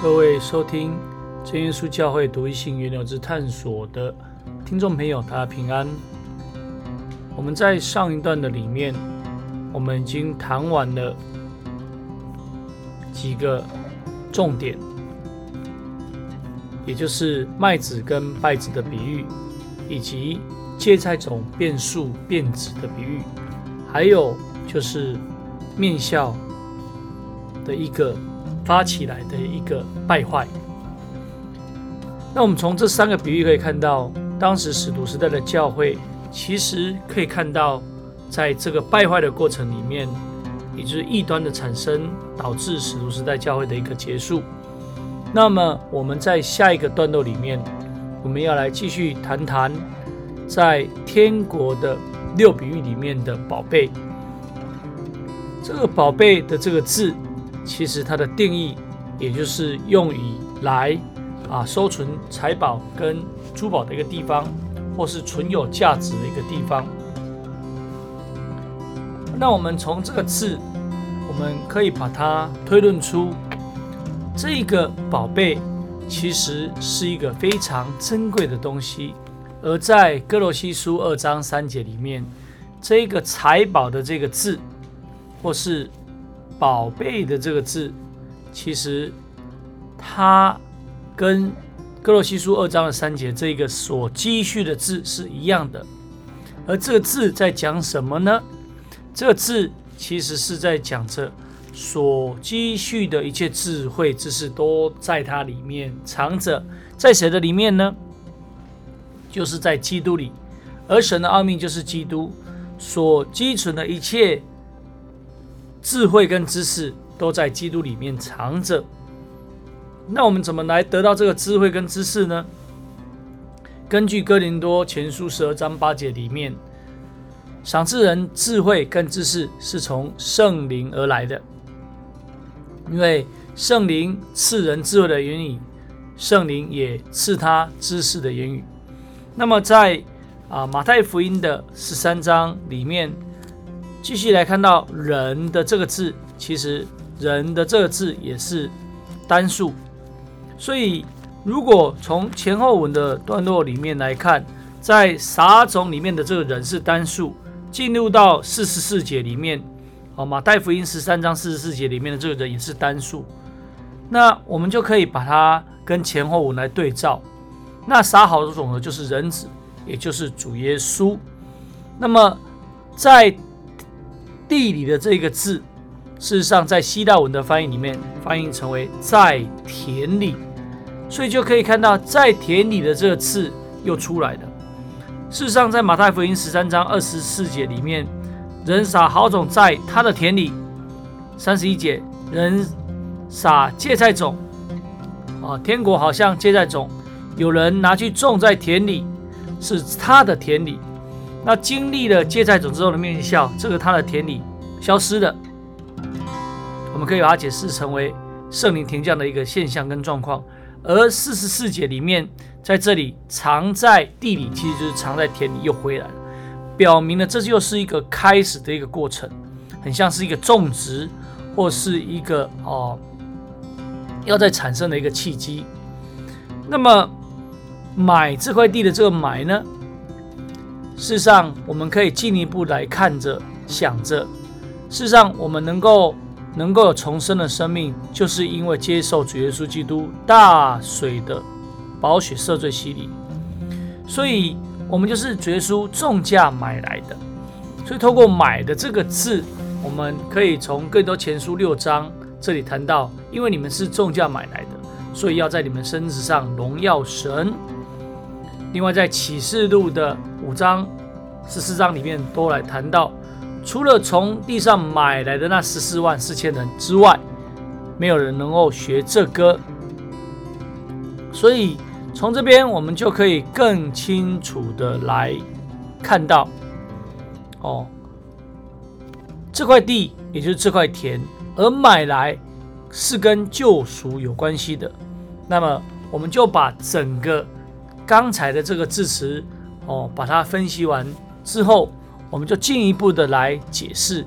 各位收听真耶稣教会独一性原流之探索的听众朋友，大家平安。我们在上一段的里面，我们已经谈完了几个重点，也就是麦子跟稗子的比喻，以及芥菜种变树变子的比喻，还有就是面笑的一个。发起来的一个败坏。那我们从这三个比喻可以看到，当时使徒时代的教会，其实可以看到，在这个败坏的过程里面，也就是异端的产生，导致使徒时代教会的一个结束。那么我们在下一个段落里面，我们要来继续谈谈，在天国的六比喻里面的宝贝。这个宝贝的这个字。其实它的定义，也就是用以来啊收存财宝跟珠宝的一个地方，或是存有价值的一个地方。那我们从这个字，我们可以把它推论出，这个宝贝其实是一个非常珍贵的东西。而在哥罗西书二章三节里面，这个财宝的这个字，或是宝贝的这个字，其实它跟哥罗西书二章的三节这个所积蓄的字是一样的。而这个字在讲什么呢？这个字其实是在讲着所积蓄的一切智慧知识都在它里面藏着，在谁的里面呢？就是在基督里。而神的奥秘就是基督所积存的一切。智慧跟知识都在基督里面藏着。那我们怎么来得到这个智慧跟知识呢？根据哥林多前书十二章八节里面，赏赐人智慧跟知识是从圣灵而来的，因为圣灵赐人智慧的言语，圣灵也赐他知识的言语。那么在啊马太福音的十三章里面。继续来看到“人”的这个字，其实“人”的这个字也是单数，所以如果从前后文的段落里面来看，在撒种里面的这个人是单数，进入到四十四节里面，好，马太福音十三章四十四节里面的这个人也是单数，那我们就可以把它跟前后文来对照。那撒好的种子就是人子，也就是主耶稣。那么在地里的这个字，事实上在希腊文的翻译里面翻译成为在田里，所以就可以看到在田里的这个字又出来了。事实上，在马太福音十三章二十四节里面，人撒好种在他的田里；三十一节，人撒芥菜种，啊，天国好像芥菜种，有人拿去种在田里，是他的田里。那经历了芥菜种之后的面笑，这个他的田里消失的，我们可以把它解释成为圣灵停降的一个现象跟状况。而四十四节里面，在这里藏在地里，其实就是藏在田里又回来了，表明了这就是一个开始的一个过程，很像是一个种植或是一个哦要在产生的一个契机。那么买这块地的这个买呢？事实上，我们可以进一步来看着、想着。事实上，我们能够能够有重生的生命，就是因为接受主耶稣基督大水的宝血赦罪洗礼。所以，我们就是主耶稣重价买来的。所以，透过“买”的这个字，我们可以从更多前书六章这里谈到：因为你们是重价买来的，所以要在你们身子上荣耀神。另外，在启示录的五章、十四章里面都来谈到，除了从地上买来的那十四万四千人之外，没有人能够学这歌。所以从这边我们就可以更清楚的来看到，哦，这块地也就是这块田，而买来是跟救赎有关系的。那么我们就把整个。刚才的这个字词，哦，把它分析完之后，我们就进一步的来解释，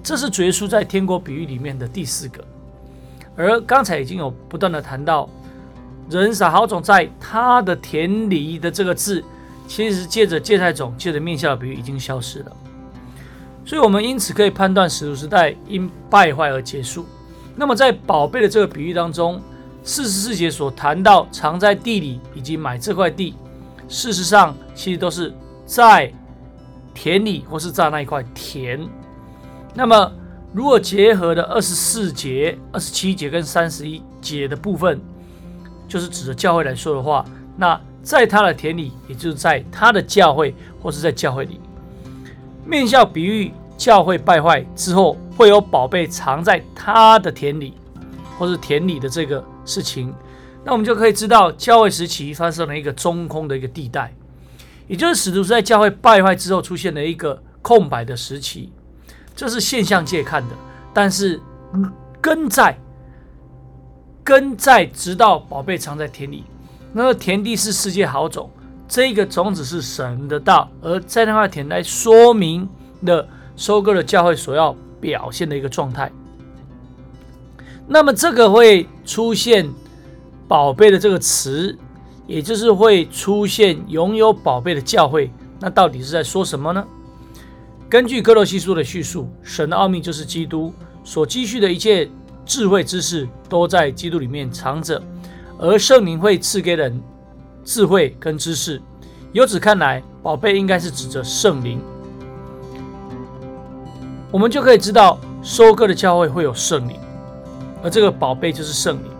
这是主耶稣在天国比喻里面的第四个。而刚才已经有不断的谈到，人撒好种在他的田里的这个字，其实借着芥菜种、借着面笑的比喻已经消失了。所以，我们因此可以判断使徒时代因败坏而结束。那么，在宝贝的这个比喻当中，四十四节所谈到藏在地里以及买这块地，事实上其实都是在田里或是在那一块田。那么，如果结合的二十四节、二十七节跟三十一节的部分，就是指着教会来说的话，那在他的田里，也就是在他的教会或是在教会里。面笑比喻教会败坏之后，会有宝贝藏在他的田里，或是田里的这个事情，那我们就可以知道教会时期发生了一个中空的一个地带，也就是使徒在教会败坏之后出现了一个空白的时期，这是现象界看的，但是根在根在，直到宝贝藏在田里，那个田地是世界好种。这个种子是神的道，而在那块田来说明的收割的教会所要表现的一个状态。那么这个会出现宝贝的这个词，也就是会出现拥有宝贝的教会。那到底是在说什么呢？根据哥罗西书的叙述，神的奥秘就是基督所积蓄的一切智慧知识都在基督里面藏着，而圣灵会赐给人。智慧跟知识，由此看来，宝贝应该是指着圣灵。我们就可以知道，收割的教会会有圣灵，而这个宝贝就是圣灵。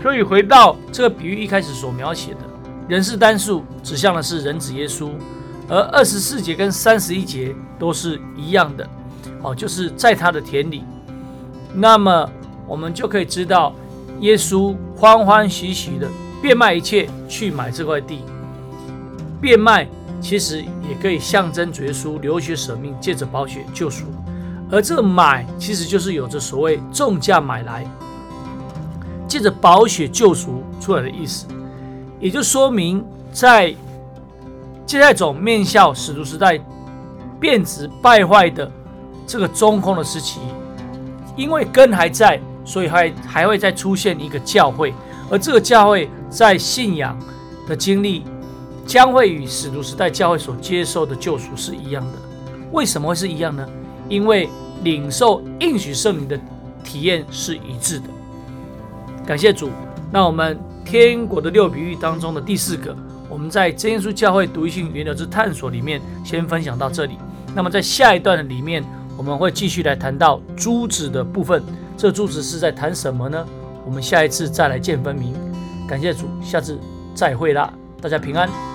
所以回到这个比喻一开始所描写的，人是单数，指向的是人子耶稣，而二十四节跟三十一节都是一样的，哦，就是在他的田里。那么我们就可以知道，耶稣欢欢喜喜的。变卖一切去买这块地，变卖其实也可以象征主耶稣流血舍命，借着宝血救赎。而这个买其实就是有着所谓重价买来，借着保血救赎出来的意思，也就说明在接下来种面向使徒时代变质败坏的这个中空的时期，因为根还在，所以还还会再出现一个教会。而这个教会在信仰的经历，将会与使徒时代教会所接受的救赎是一样的。为什么会是一样呢？因为领受应许圣灵的体验是一致的。感谢主。那我们天国的六比喻当中的第四个，我们在真耶稣教会独一性原则之探索里面，先分享到这里。那么在下一段的里面，我们会继续来谈到珠子的部分。这珠子是在谈什么呢？我们下一次再来见分明，感谢主，下次再会啦，大家平安。